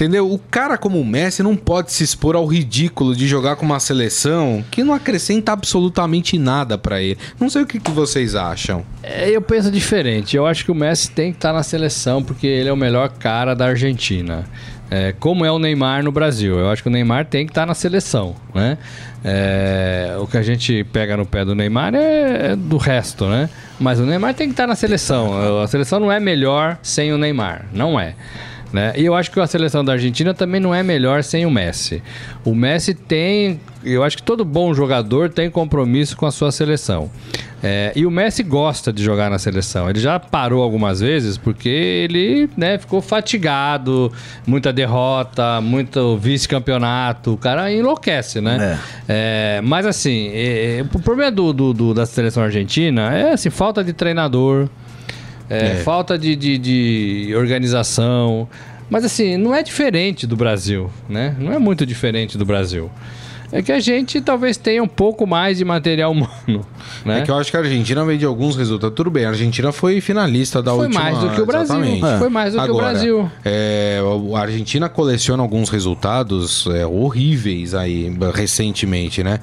Entendeu? O cara como o Messi não pode se expor ao ridículo de jogar com uma seleção que não acrescenta absolutamente nada pra ele. Não sei o que, que vocês acham. É, eu penso diferente. Eu acho que o Messi tem que estar na seleção porque ele é o melhor cara da Argentina. É, como é o Neymar no Brasil. Eu acho que o Neymar tem que estar na seleção, né? É, o que a gente pega no pé do Neymar é, é do resto, né? Mas o Neymar tem que estar na seleção. A seleção não é melhor sem o Neymar, não é. Né? E eu acho que a seleção da Argentina também não é melhor sem o Messi. O Messi tem. Eu acho que todo bom jogador tem compromisso com a sua seleção. É, e o Messi gosta de jogar na seleção. Ele já parou algumas vezes porque ele né, ficou fatigado, muita derrota, muito vice-campeonato. O cara enlouquece, né? É, mas assim, é, é, o problema do, do- do- da seleção argentina é assim, falta de treinador. É, Falta de, de, de organização. Mas assim, não é diferente do Brasil, né? Não é muito diferente do Brasil. É que a gente talvez tenha um pouco mais de material humano, né? É que eu acho que a Argentina veio de alguns resultados. Tudo bem, a Argentina foi finalista da Foi última... mais do que o Brasil. É. Foi mais do que o Agora, Brasil. é, a Argentina coleciona alguns resultados é, horríveis aí recentemente, né?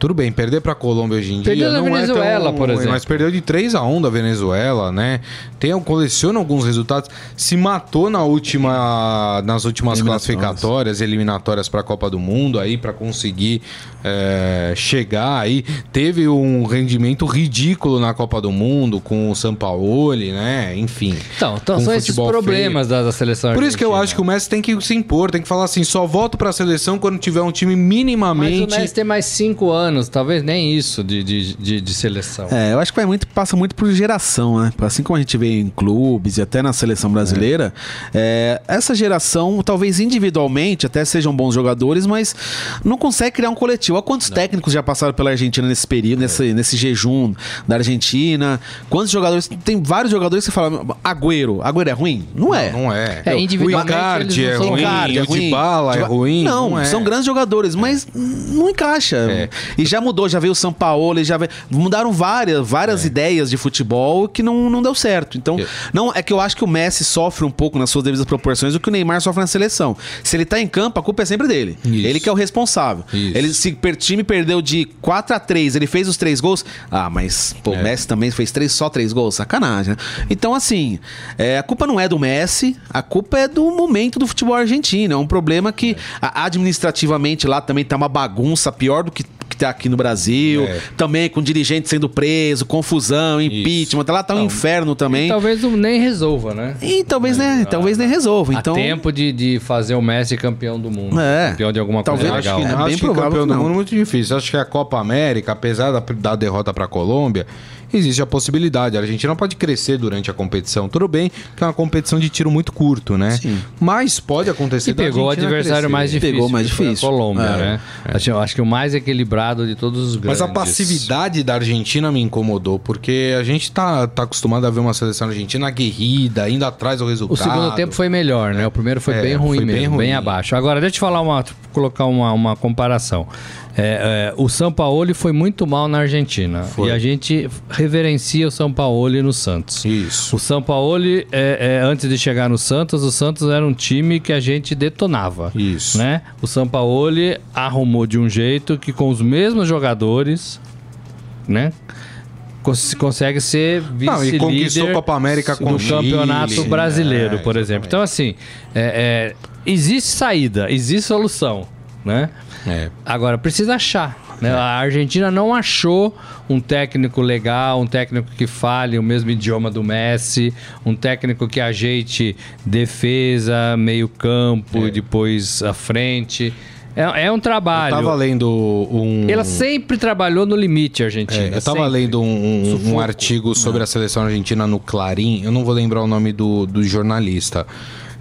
Tudo bem, perder pra Colômbia hoje em Perdeu dia não Venezuela, é tão... por exemplo. Mas perdeu de 3 a 1 da Venezuela, né? Tem, coleciona alguns resultados. Se matou na última, nas últimas classificatórias, eliminatórias pra Copa do Mundo aí pra conseguir é, chegar aí. Teve um rendimento ridículo na Copa do Mundo com o Sampaoli, né? Enfim. Então, então são esses problemas da, da seleção Por isso que eu acho que o Messi tem que se impor, tem que falar assim, só volto pra seleção quando tiver um time Mas minimamente... o Messi tem mais cinco anos, talvez nem isso de, de, de, de seleção. É, eu acho que vai muito, passa muito por geração, né? Assim como a gente vê em clubes e até na seleção brasileira, é, essa geração, talvez individualmente, até sejam bons jogadores, mas não consegue criar um coletivo. Olha quantos técnicos já passaram pela Argentina nesse período, nesse, nesse jejum da Argentina. Quantos jogadores. Tem vários jogadores que falam, Agüero, Agüero é ruim? Não é. Não é. É, o individualmente Icardi é não são ruim, é o Dybala é ruim. Não, é. são grandes jogadores, mas não encaixa. É. E já mudou, já veio o São Paulo, já veio, mudaram várias, várias ideias de futebol que não, não deu certo. Então, É. não é que eu acho que o Messi sofre um pouco nas suas devidas proporções do que o Neymar sofre na seleção. Se ele tá em campo, a culpa é sempre dele. Isso. Ele que é o responsável. Isso. Ele se o time perdeu de 4 a 3, ele fez os três gols. Ah, mas pô, É. o Messi também fez três, só três gols, sacanagem. né? Então, assim, é, a culpa não é do Messi, a culpa é do momento do futebol argentino. É um problema que a- administrativamente lá também tá uma bagunça pior do que que tá aqui no Brasil, É. também com dirigente sendo preso, confusão, impeachment, lá tá um inferno também. Talvez não nem resolva, né? E talvez, né, talvez nem resolva. Então, Há tempo de, de fazer o Messi campeão do mundo. É. Campeão de alguma Talvez- coisa Acho legal. que, É não, bem acho que campeão que do mundo é muito difícil. Acho que a Copa América, apesar da, da derrota para a Colômbia, existe a possibilidade. A Argentina pode crescer durante a competição. Tudo bem que é uma competição de tiro muito curto, né? Sim. Mas pode acontecer E pegou o adversário crescer. mais difícil. Pegou o mais difícil. A Colômbia, É. né? Acho, acho que o mais equilibrado de todos os Mas grandes. a passividade da Argentina me incomodou, porque a gente tá, tá acostumado a ver uma seleção argentina aguerrida, indo atrás do O resultado. segundo tempo foi melhor, né? O primeiro foi É, bem ruim foi bem mesmo, bem, ruim. abaixo. Agora, deixa eu te falar uma, colocar uma, uma comparação. É, é, o Sampaoli foi muito mal na Argentina. Foi. E a gente reverencia o Sampaoli no Santos. Isso. O Sampaoli, é, é, antes de chegar no Santos, o Santos era um time que a gente detonava. Isso. Né? O Sampaoli arrumou de um jeito que com os mesmos jogadores, né? cons- consegue ser Não, e conquistou vice-líder a Copa América com do o Chile, campeonato brasileiro, por exemplo. exatamente. Então, assim, é- é, existe saída, existe solução, né? É. Agora, precisa achar. né? A Argentina não achou um técnico legal, um técnico que fale o mesmo idioma do Messi, um técnico que ajeite defesa, meio campo, e depois a frente. É, é um trabalho. Eu tava lendo um. Ela sempre trabalhou no limite, Argentina. É, eu tava sempre. lendo um, um- um artigo sobre a seleção argentina no Clarim, eu não vou lembrar o nome do, do jornalista.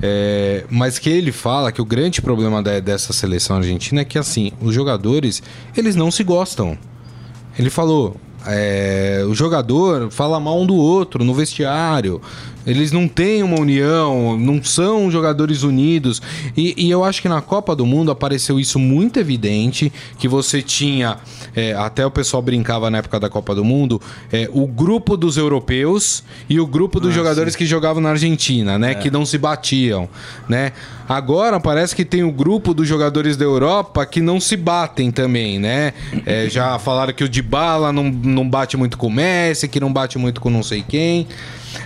É, mas que ele fala que o grande problema da- dessa seleção argentina é que assim, os jogadores, eles não se gostam. Ele falou, é, o jogador fala mal um do outro no vestiário. Eles não têm uma união, não são jogadores unidos. E, e eu acho que na Copa do Mundo apareceu isso muito evidente, que você tinha, é, até o pessoal brincava na época da Copa do Mundo, é, o grupo dos europeus e o grupo dos jogadores que jogavam na Argentina, né? Que não se batiam, né? Agora parece que tem o grupo dos jogadores da Europa que não se batem também, né? É, já falaram que o Dybala não, não bate muito com o Messi, que não bate muito com não sei quem.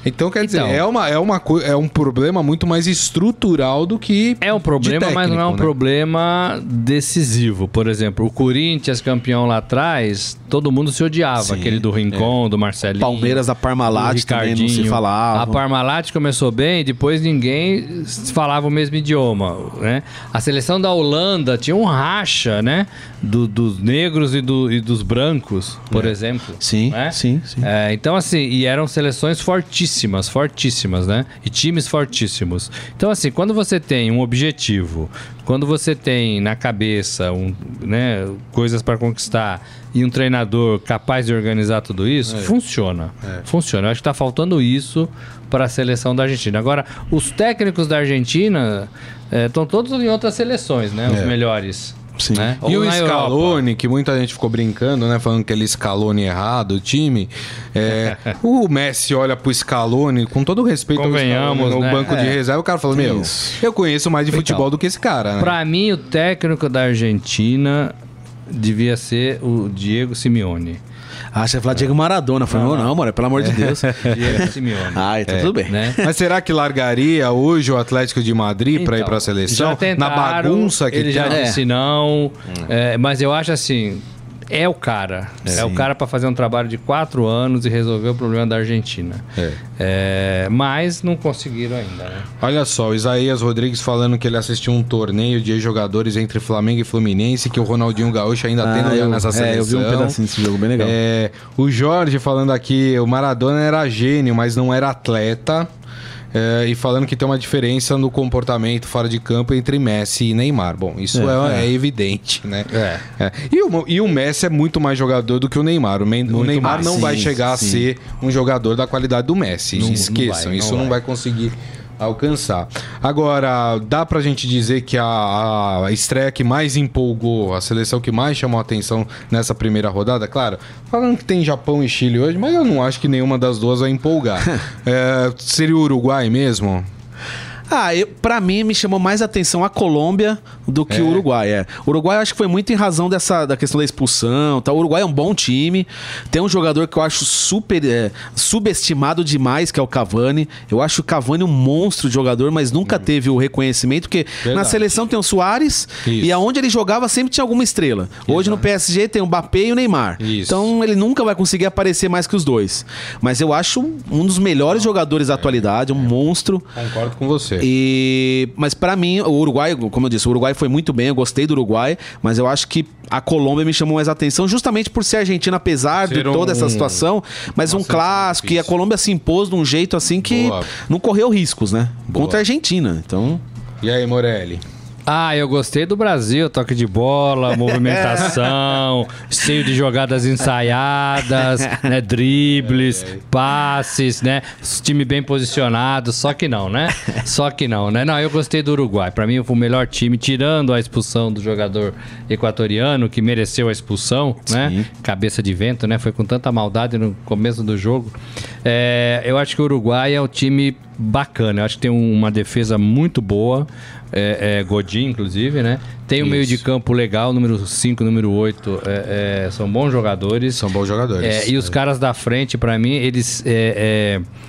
Então, quer dizer, Então. é, uma, é, uma, é um problema muito mais estrutural do que. É um problema, mas não é um técnico, né? problema decisivo. Por exemplo, o Corinthians campeão lá atrás, todo mundo se odiava. Sim, aquele do Rincon, do Marcelinho. Palmeiras da do Parmalat também não se falava. A Parmalat começou bem, depois ninguém falava o mesmo idioma, né? A seleção da Holanda tinha um racha, né? Do- dos negros e, do- e dos brancos, por exemplo. Sim, né? sim, sim. É, então, assim, e eram seleções fortíssimas, fortíssimas, né? E times fortíssimos. Então, assim, quando você tem um objetivo, quando você tem na cabeça um, né, coisas para conquistar e um treinador capaz de organizar tudo isso, funciona. Funciona. Eu acho que tá faltando isso para a seleção da Argentina. Agora, os técnicos da Argentina estão todos em outras seleções, né? Os É. melhores. Sim. Né? E Ou o na Europa. Scaloni, que muita gente ficou brincando, né? Falando que ele Scaloni errado, o time. É, o Messi olha pro Scaloni, com todo o respeito ao Scaloni, no né? banco de É. reserva, o cara falou, meu, Isso. eu conheço mais de futebol do que esse cara, né? Pra mim, o técnico da Argentina devia ser o Diego Simeone. Ah, você ia falar Diego Maradona. Eu Falei, não, não, mano, pelo amor de Deus. Diego Simeone. Ah, então tudo bem. né? Mas será que largaria hoje o Atlético de Madrid pra ir Então, pra seleção? já tentaram, Na bagunça que ele tem? já É. disse não. é, mas eu acho assim, é o cara. É, o Sim. cara pra fazer um trabalho de quatro anos e resolver o problema da Argentina. É. É, mas não conseguiram ainda, né? Olha só, o Isaías Rodrigues falando que ele assistiu um torneio de jogadores entre Flamengo e Fluminense, que o Ronaldinho Gaúcho ainda tem Ah, lugar eu, nessa seleção. é, eu vi um pedacinho desse jogo, bem legal. É, o Jorge falando aqui, o Maradona era gênio, mas não era atleta. É, e falando que tem uma diferença no comportamento fora de campo entre Messi e Neymar. Bom, isso é, é evidente, né? É. É. E, o, e o Messi é muito mais jogador do que o Neymar. O, o Neymar mais. não Sim, vai chegar a sim. ser um jogador da qualidade do Messi. Não- não Esqueçam, vai, isso não não vai vai. conseguir alcançar. Agora, dá pra gente dizer que a, a estreia que mais empolgou, a seleção que mais chamou a atenção nessa primeira rodada, claro, falando que tem Japão e Chile hoje, mas eu não acho que nenhuma das duas vai empolgar. É, seria o Uruguai mesmo? Ah, eu, pra mim me chamou mais atenção a Colômbia do que É. o Uruguai. É. O Uruguai eu acho que foi muito em razão dessa da questão da expulsão. Tá? O Uruguai é um bom time. Tem um jogador que eu acho super é, subestimado demais, que é o Cavani. Eu acho o Cavani um monstro de jogador, mas nunca teve o reconhecimento, porque na Verdade. seleção tem o Soares Isso. e aonde ele jogava sempre tinha alguma estrela. Hoje no PSG tem o Mbappé e o Neymar. Isso. Então ele nunca vai conseguir aparecer mais que os dois. Mas eu acho um dos melhores jogadores da atualidade, um monstro. Concordo com você. E, mas pra mim, o Uruguai, como eu disse, o Uruguai foi muito bem, eu gostei do Uruguai, mas eu acho que a Colômbia me chamou mais atenção justamente por ser argentina, apesar de Ser toda essa um- situação, mas um clássico e a. Colômbia se impôs de um jeito assim que Boa. não correu riscos, né? Boa. Contra a Argentina. Então, E aí, Morelli? Ah, eu gostei do Brasil, toque de bola, movimentação, cheio de jogadas ensaiadas, né, dribles, passes, né, time bem posicionado, só que não, né? Só que não, né? Não, eu gostei do Uruguai. Pra mim foi o melhor time, tirando a expulsão do jogador equatoriano que mereceu a expulsão, né? Cabeça de vento, né? Foi com tanta maldade no começo do jogo. É, eu acho que o Uruguai é um time bacana. Eu acho que tem um- uma defesa muito boa. É, é, Godin, inclusive, né? Tem um meio de campo legal, número 5, número 8. é, é, são bons jogadores. São bons jogadores. É, e os caras da frente, pra mim, eles. é, é,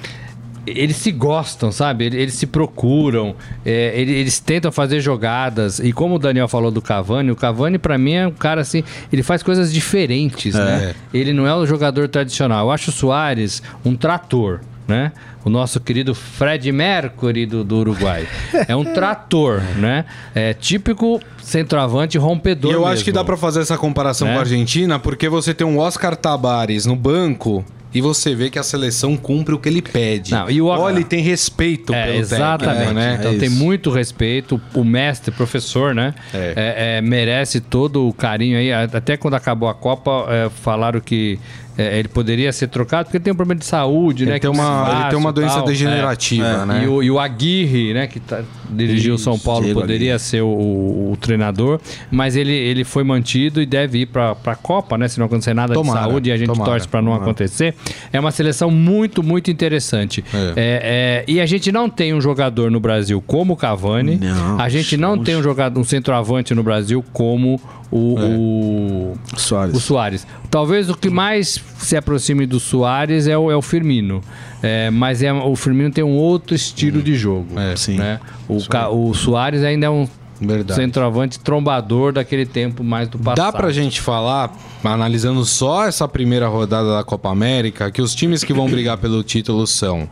eles se gostam, sabe? Eles, eles se procuram, é, ele- eles, tentam fazer jogadas. E como o Daniel falou do Cavani, o Cavani, pra mim, é um cara assim. Ele faz coisas diferentes, né? Ele não é o jogador tradicional. Eu acho o Soares um trator. Né? O nosso querido Fred Mercury do, do Uruguai. É um trator, né? É típico centroavante rompedor. E eu acho mesmo. que dá pra fazer essa comparação Né? com a Argentina, porque você tem um Oscar Tabares no banco e você vê que a seleção cumpre o que ele pede. Não, e o- Olha, ele tem respeito É, pelo exatamente. técnico, né? Então É tem muito respeito. O mestre, professor, né? É. É, é, merece todo o carinho aí. Até quando acabou a Copa, é, falaram que é, ele poderia ser trocado porque ele tem um problema de saúde, né? Ele tem, que é uma, ele tem uma doença tal. degenerativa, É. né? E o, e o Aguirre, né, que tá, dirigiu o São Paulo, Diego poderia ser o, o- o treinador, mas ele, ele foi mantido e deve ir para a Copa, né? Se não acontecer nada Tomara, de saúde e a gente tomara, torce para não tomara. acontecer. É uma seleção muito, muito interessante. É. É, é, e a gente não tem um jogador no Brasil como o Cavani. Não, a gente não tem um jogador, um centroavante no Brasil como o, o, Soares. o Soares. Talvez o que mais se aproxime do Soares é o, é o Firmino. É, mas é, o Firmino tem um outro estilo de jogo. É, sim. né? O, Ca- o Soares ainda é um Verdade. centroavante trombador daquele tempo mais do passado. Dá pra gente falar, analisando só essa primeira rodada da Copa América, que os times que vão brigar pelo título são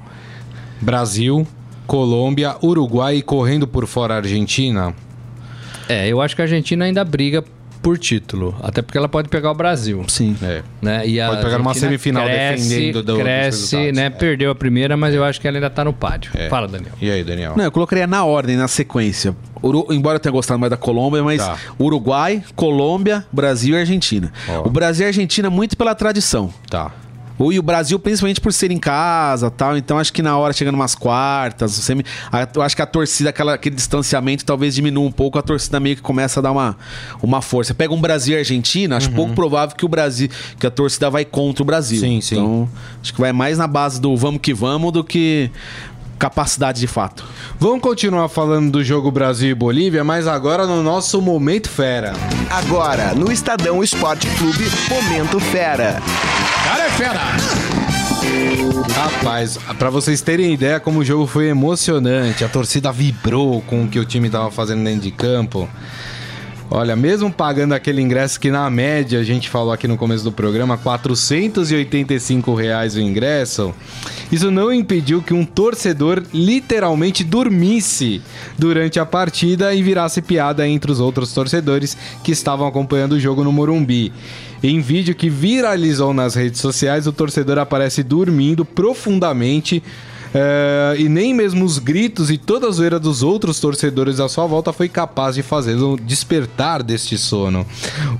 Brasil, Colômbia, Uruguai e correndo por fora a Argentina? É, eu acho que a Argentina ainda briga por título. Até porque ela pode pegar o Brasil. Sim. É. Né? E a Pode pegar numa Argentina semifinal cresce, defendendo do- cresce, né? É. Perdeu a primeira, mas eu acho que ela ainda tá no páreo. Fala, Daniel. E aí, Daniel? Não, eu colocaria na ordem, na sequência. Uru- Embora eu tenha gostado mais da Colômbia, mas Tá. Uruguai, Colômbia, Brasil e Argentina. Ó. O Brasil e a Argentina muito pela tradição. Tá. O- E o Brasil, principalmente por ser em casa tal. Então, acho que na hora, chegando umas quartas, semi, a- eu acho que a torcida, aquela, aquele distanciamento, talvez diminua um pouco. A torcida meio que começa a dar uma, uma força. Pega um Brasil e Argentina, acho pouco provável que o Brasil, que a torcida vai contra o Brasil. Sim, sim. Então, acho que vai mais na base do vamos que vamos do que capacidade de fato. Vamos continuar falando do jogo Brasil e Bolívia, mas agora no nosso Momento Fera. Agora, no Estadão Esporte Clube, Momento Fera. Cara é fera! Rapaz, pra vocês terem ideia como o jogo foi emocionante, a torcida vibrou com o que o time tava fazendo dentro de campo. Olha, mesmo pagando aquele ingresso que na média a gente falou aqui no começo do programa, 485 reais o ingresso, isso não impediu que um torcedor literalmente dormisse durante a partida e virasse piada entre os outros torcedores que estavam acompanhando o jogo no Morumbi. Em vídeo que viralizou nas redes sociais, o torcedor aparece dormindo profundamente é, e nem mesmo os gritos e toda a zoeira dos outros torcedores à sua volta foi capaz de fazê-lo despertar deste sono.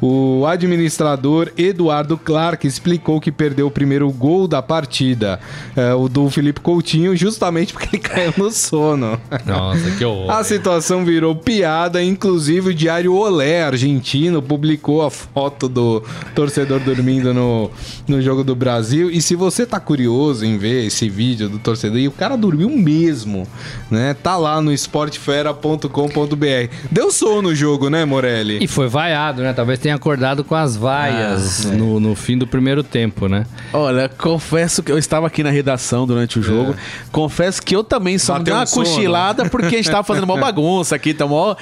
O administrador Eduardo Clark explicou que perdeu o primeiro gol da partida, é, o do Felipe Coutinho, justamente porque ele caiu no sono. Nossa, que horror. A situação virou piada, inclusive o diário Olé argentino publicou a foto do torcedor dormindo no, no jogo do Brasil. E se você tá curioso em ver esse vídeo do torcedor, e o cara dormiu mesmo, né? Tá lá no esportefera.com.br. Deu sono o jogo, né, Morelli? E foi vaiado, né? Talvez tenha acordado com as vaias no, no fim do primeiro tempo, né? Olha, confesso que eu estava aqui na redação durante o jogo. Confesso que eu também só me Bateu dei uma um sono. cochilada porque a gente tava fazendo uma bagunça aqui, tá mó,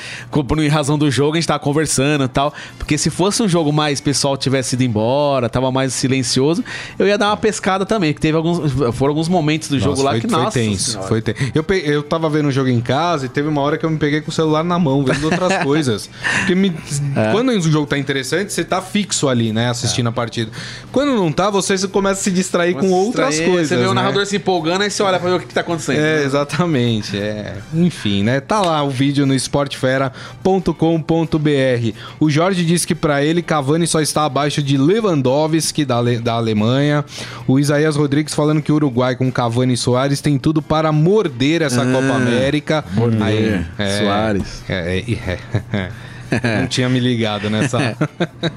em razão do jogo, a gente tava conversando e tal. Porque se fosse um jogo mais pessoal tivesse ido embora, tava mais silencioso, eu ia dar uma pescada também, que teve alguns foram alguns momentos do jogo Nossa, lá foi, foi tenso, senhora. foi tenso. Eu, pe- eu tava vendo o jogo em casa e teve uma hora que eu me peguei com o celular na mão, vendo outras coisas. Porque me- É. quando o jogo tá interessante, você tá fixo ali, né, assistindo a partida. Quando não tá, você começa a se distrair com outras Aí coisas. Você vê o né? narrador se empolgando, aí você olha pra ver o que, que tá acontecendo. É, exatamente. É. Enfim, né? Tá lá o vídeo no esportefera.com.br. O Jorge disse que pra ele Cavani só está abaixo de Lewandowski da, Ale- da Alemanha. O Isaías Rodrigues falando que o Uruguai com Cavani e Soares tem tudo para morder essa Copa América. morder. é, Soares. é, é, é. Não tinha me ligado nessa.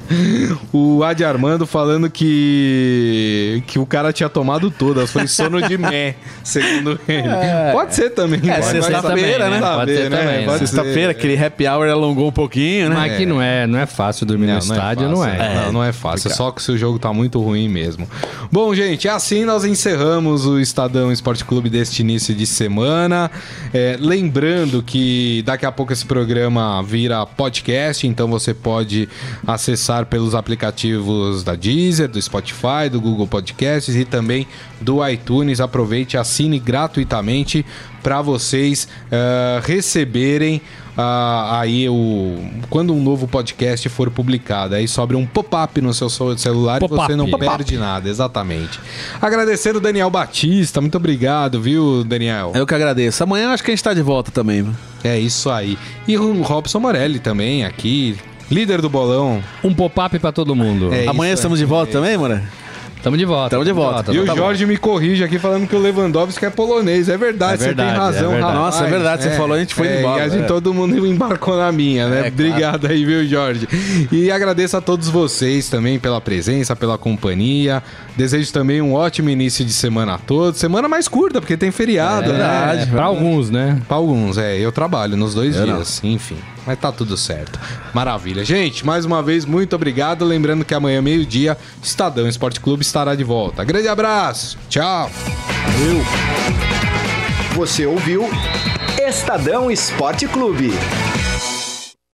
o Adi Armando falando que que o cara tinha tomado todas, foi sono de mé, segundo ele. Pode ser também. É, sexta-feira, né? saber, Pode ser também, né? Pode ser. Sexta-feira, aquele happy hour alongou um pouquinho, né? Mas que não é, não é fácil dormir no estádio, não é. Não, não é fácil. É só que se o jogo tá muito ruim mesmo. Bom, gente, assim nós encerramos o Estadão Esporte Clube deste início de semana. É, lembrando que daqui a pouco esse programa vira podcast, então você pode acessar pelos aplicativos da Deezer, do Spotify, do Google Podcasts e também do iTunes. Aproveite, assine gratuitamente para vocês eh, receberem ah, aí o quando um novo podcast for publicado. Aí sobe um pop-up no seu celular e você não perde nada, exatamente. Agradecer o Daniel Batista, muito obrigado, viu, Daniel? Eu que agradeço. Amanhã eu acho que a gente tá de volta também. É isso aí. E o Robson Morelli também aqui, líder do bolão. Um pop-up pra todo mundo. É Amanhã isso estamos de volta também, Mora? Tamo de volta. Tamo de volta. E o Tá bom. Jorge me corrige aqui falando que o Lewandowski é polonês. É verdade, É você verdade, tem razão, é verdade. rapaz. Nossa, é verdade, você falou, a gente foi é, embora, E a gente, é. todo mundo embarcou na minha, né? É, Obrigado aí, viu, Jorge? E agradeço a todos vocês também pela presença, pela companhia. Desejo também um ótimo início de semana a todos. Semana mais curta, porque tem feriado, né? verdade. Pra alguns, né? Pra alguns, é. Eu trabalho nos dois Eu não. dias, enfim. Mas tá tudo certo. Maravilha. Gente, mais uma vez, muito obrigado. Lembrando que amanhã, meio-dia, Estadão Esporte Clube estará de volta. Grande abraço. Tchau. Você ouviu Estadão Esporte Clube.